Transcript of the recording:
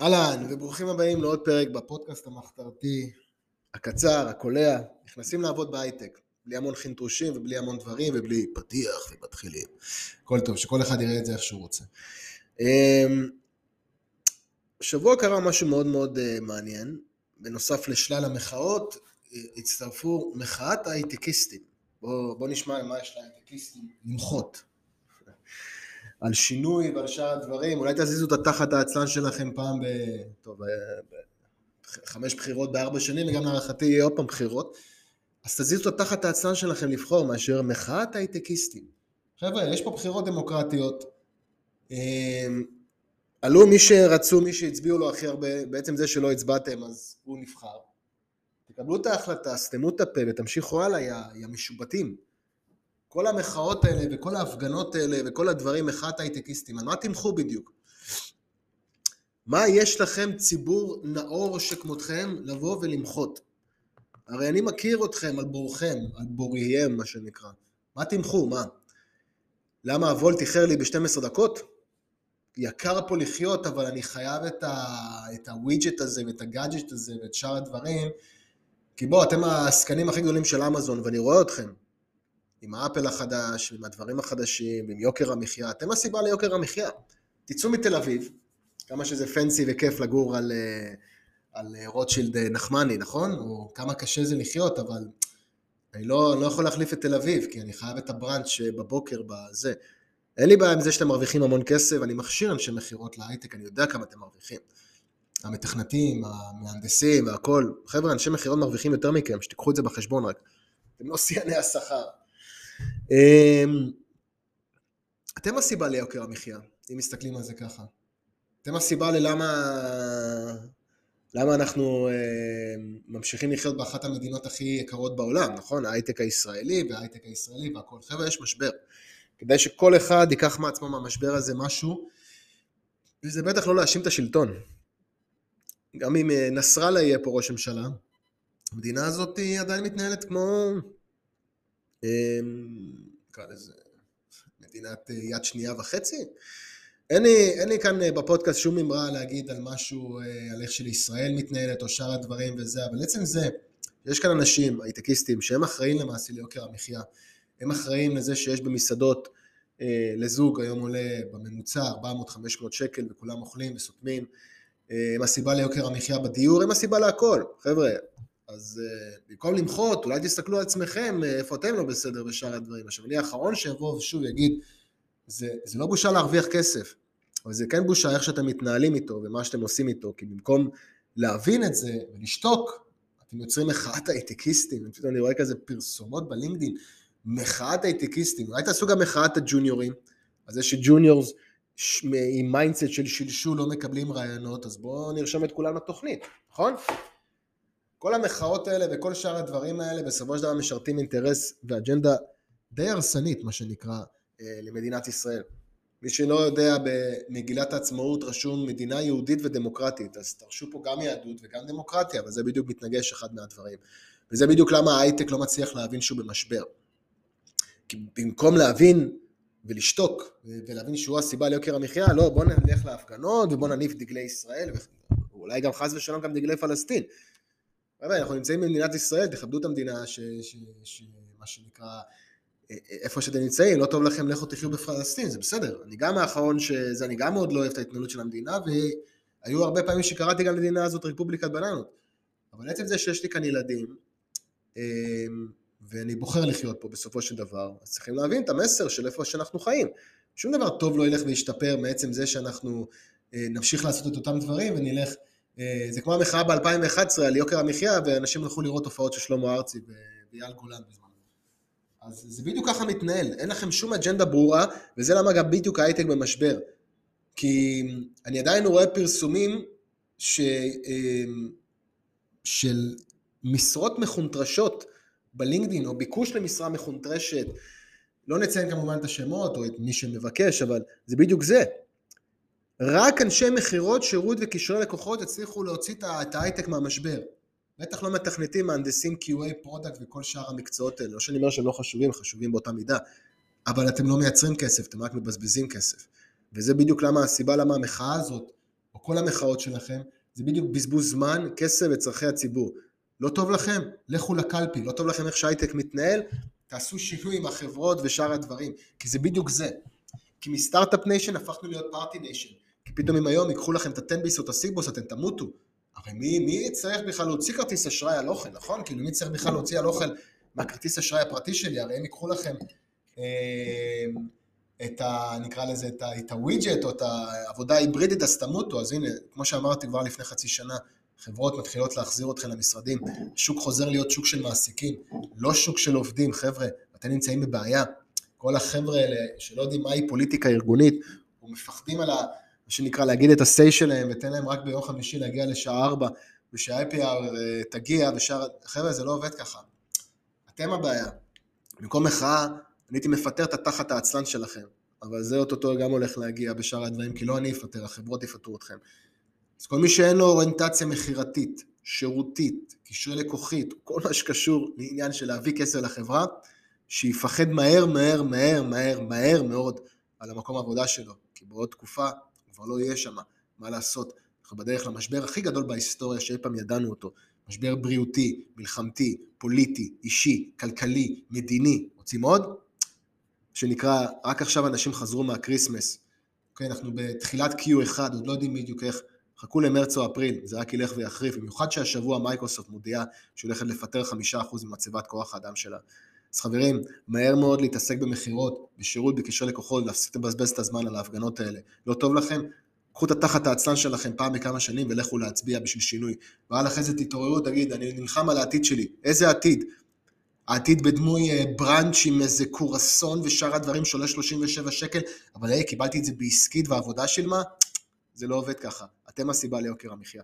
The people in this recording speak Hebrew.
אהלן, וברוכים הבאים לעוד פרק בפודקאסט המחתרתי, הקצר, הקולע. נכנסים לעבוד בהייטק, בלי המון חינטושים ובלי המון דברים ובלי פתיח ומתחילים. הכל טוב, שכל אחד יראה את זה איך שהוא רוצה. אמ, השבוע קרה משהו מאוד מאוד אה, מעניין. בנוסף לשלל המחאות, אה, הצטרפו מחאת ההייטקיסטים. בואו בוא נשמע מה יש להייטקיסטים למחות. על שינוי ועל שאר הדברים, אולי תזיזו את התחת העצלן שלכם פעם ב... טוב, חמש בחירות בארבע שנים, וגם להערכתי יהיה עוד פעם בחירות, אז תזיזו את התחת העצלן שלכם לבחור מאשר מחאת הייטקיסטים. חבר'ה, יש פה בחירות דמוקרטיות, אמ, עלו מי שרצו, מי שהצביעו לו הכי הרבה, בעצם זה שלא הצבעתם אז הוא נבחר. תקבלו את ההחלטה, סתמו את הפה ותמשיכו הלאה, יא משובטים. כל המחאות האלה וכל ההפגנות האלה וכל הדברים, מחאת הייטקיסטים, על מה תמכו בדיוק? מה יש לכם ציבור נאור שכמותכם לבוא ולמחות? הרי אני מכיר אתכם על בורכם, על בוריהם מה שנקרא. מה תמכו? מה? למה הוולט איחר לי ב-12 דקות? יקר פה לחיות, אבל אני חייב את, ה... את הווידג'ט הזה ואת הגאדג'ט הזה ואת שאר הדברים, כי בואו, אתם העסקנים הכי גדולים של אמזון, ואני רואה אתכם. עם האפל החדש, עם הדברים החדשים, עם יוקר המחיה. אתם הסיבה ליוקר המחיה. תצאו מתל אביב, כמה שזה פנסי וכיף לגור על, אה, על אה, רוטשילד אה, נחמני, נכון? או כמה קשה זה לחיות, אבל אני לא, לא יכול להחליף את תל אביב, כי אני חייב את הבראנץ' בבוקר בזה. אין לי בעיה עם זה שאתם מרוויחים המון כסף, אני מכשיר אנשי מכירות להייטק, אני יודע כמה אתם מרוויחים. המתכנתים, המהנדסים והכל. חבר'ה, אנשי מכירות מרוויחים יותר מכם, שתיקחו את זה בחשבון רק. אתם לא שיאני השכר. אמ, אתם הסיבה ליוקר המחיה, אם מסתכלים על זה ככה. אתם הסיבה ללמה למה אנחנו אה, ממשיכים לחיות באחת המדינות הכי יקרות בעולם, נכון? ההייטק הישראלי וההייטק הישראלי והכל. חבר'ה, יש משבר. כדי שכל אחד ייקח מעצמו מהמשבר הזה משהו, וזה בטח לא להאשים את השלטון. גם אם אה, נסראללה יהיה פה ראש ממשלה, המדינה הזאת עדיין מתנהלת כמו אמ, נקרא לזה מדינת אה, יד שנייה וחצי. אין לי, אין לי כאן אה, בפודקאסט שום אמרה להגיד על משהו, אה, על איך שלישראל מתנהלת או שאר הדברים וזה, אבל עצם זה, יש כאן אנשים, הייטקיסטים, שהם אחראים למעשה ליוקר המחיה. הם אחראים לזה שיש במסעדות לזוג היום עולה בממוצע 400-500 שקל וכולם אוכלים וסותמים. הם הסיבה ליוקר המחיה בדיור, הם הסיבה להכל. חבר'ה, אז uh, במקום למחות, אולי תסתכלו על עצמכם, uh, איפה אתם לא בסדר בשאר הדברים. עכשיו, אני האחרון שיבוא ושוב יגיד, זה, זה לא בושה להרוויח כסף, אבל זה כן בושה איך שאתם מתנהלים איתו ומה שאתם עושים איתו, כי במקום להבין את זה ולשתוק, אתם יוצרים מחאת הייטקיסטים, פתאום אני רואה כזה פרסומות בלינקדאין, מחאת הייטקיסטים, אולי תעשו גם מחאת הג'וניורים, אז זה ש juniors עם mindset של שלשול לא מקבלים רעיונות, אז בואו נרשום את כולם לתוכנית, נכון? כל המחאות האלה וכל שאר הדברים האלה בסופו של דבר משרתים אינטרס ואג'נדה די הרסנית, מה שנקרא, אה, למדינת ישראל. מי שלא יודע, במגילת העצמאות רשום מדינה יהודית ודמוקרטית, אז תרשו פה גם יהדות וגם דמוקרטיה, אבל זה בדיוק מתנגש אחד מהדברים. וזה בדיוק למה ההייטק לא מצליח להבין שהוא במשבר. כי במקום להבין ולשתוק ולהבין שהוא הסיבה ליוקר המחיה, לא, בוא נלך להפגנות ובוא נניף דגלי ישראל, ואולי גם חס ושלום גם דגלי פלסטין. חבר'ה, אנחנו נמצאים במדינת ישראל, תכבדו את המדינה, ש, ש, ש, מה שנקרא, אה, אה, איפה שאתם נמצאים, לא טוב לכם, לכו תחיו בפלסטין, זה בסדר. אני גם האחרון שזה, אני גם מאוד לא אוהב את ההתנהלות של המדינה, והיו הרבה פעמים שקראתי גם למדינה הזאת רפובליקת בננות. אבל עצם זה שיש לי כאן ילדים, אמ, ואני בוחר לחיות פה בסופו של דבר, אז צריכים להבין את המסר של איפה שאנחנו חיים. שום דבר טוב לא ילך וישתפר מעצם זה שאנחנו אה, נמשיך לעשות את אותם דברים ונלך זה כמו המחאה ב-2011 על יוקר המחיה, ואנשים הלכו לראות הופעות של שלמה ארצי ואייל גולן בזמן. אז זה בדיוק ככה מתנהל, אין לכם שום אג'נדה ברורה, וזה למה גם בדיוק ההייטק במשבר. כי אני עדיין רואה פרסומים ש... אה, של משרות מחונטרשות ב LinkedIn, או ביקוש למשרה מחונטרשת, לא נציין כמובן את השמות, או את מי שמבקש, אבל זה בדיוק זה. רק אנשי מכירות, שירות וקשרי לקוחות הצליחו להוציא את ההייטק מהמשבר. בטח לא מתכנתים, מהנדסים QA, product וכל שאר המקצועות האלה. לא שאני אומר שהם לא חשובים, חשובים באותה מידה. אבל אתם לא מייצרים כסף, אתם רק מבזבזים כסף. וזה בדיוק למה הסיבה למה המחאה הזאת או כל המחאות שלכם, זה בדיוק בזבוז זמן, כסף וצרכי הציבור. לא טוב לכם? לכו לקלפי. לא טוב לכם איך שהייטק מתנהל? תעשו שינוי עם החברות ושאר הדברים. כי זה בדיוק זה. כי מ startup nation הפכנו להיות party nation. פתאום אם היום ייקחו לכם את הטנביס או את הסיבוס, אתם תמותו. הרי מי, מי צריך בכלל להוציא כרטיס אשראי על אוכל, נכון? כאילו מי צריך בכלל להוציא על אוכל מהכרטיס אשראי הפרטי שלי? הרי הם ייקחו לכם אה, את ה... נקרא לזה את, הווידג'ט או את העבודה ההיברידית, אז תמותו. אז הנה, כמו שאמרתי כבר לפני חצי שנה, חברות מתחילות להחזיר אתכם למשרדים, שוק חוזר להיות שוק של מעסיקים, לא שוק של עובדים, חבר'ה, אתם נמצאים בבעיה. כל החבר'ה האלה שלא יודעים מהי פוליטיקה ארגונית, ומפחדים על ה... מה שנקרא להגיד את ה-say שלהם, ותן להם רק ביום חמישי להגיע לשעה ארבע, ושהאפי hour אה, תגיע, ושאר... חבר'ה, זה לא עובד ככה. אתם הבעיה. במקום מחאה, אני הייתי מפטר את התחת העצלן שלכם, אבל זה אוטוטו גם הולך להגיע בשאר הדברים, כי לא אני אפטר, החברות יפטרו אתכם. אז כל מי שאין לו אוריינטציה מכירתית, שירותית, קשרי לקוחית, כל מה שקשור לעניין של להביא כסף לחברה, שיפחד מהר, מהר, מהר, מהר, מהר מאוד על המקום העבודה שלו, כי בעוד תקופה כבר לא יהיה שם, מה לעשות? אנחנו בדרך למשבר הכי גדול בהיסטוריה שאי פעם ידענו אותו, משבר בריאותי, מלחמתי, פוליטי, אישי, כלכלי, מדיני, רוצים עוד? שנקרא, רק עכשיו אנשים חזרו מה Christmas, אוקיי, אנחנו בתחילת Q1, עוד לא יודעים בדיוק איך, חכו למרץ או אפריל, זה רק ילך ויחריף, במיוחד שהשבוע מייקרוסופט מודיעה שהיא הולכת לפטר חמישה אחוז ממצבת כוח האדם שלה. אז חברים, מהר מאוד להתעסק במכירות, בשירות, בקשרי לקוחות, להפסיק לבזבז את הזמן על ההפגנות האלה. לא טוב לכם? קחו את התחת העצלן שלכם פעם בכמה שנים ולכו להצביע בשביל שינוי. ועל אחרי זה תתעוררו, תגיד, אני נלחם על העתיד שלי. איזה עתיד? העתיד בדמוי אה, בראנץ' עם איזה קורסון ושאר הדברים שעולה 37 שקל, אבל היי, קיבלתי את זה בעסקית והעבודה של מה? זה לא עובד ככה. אתם הסיבה ליוקר המחיה.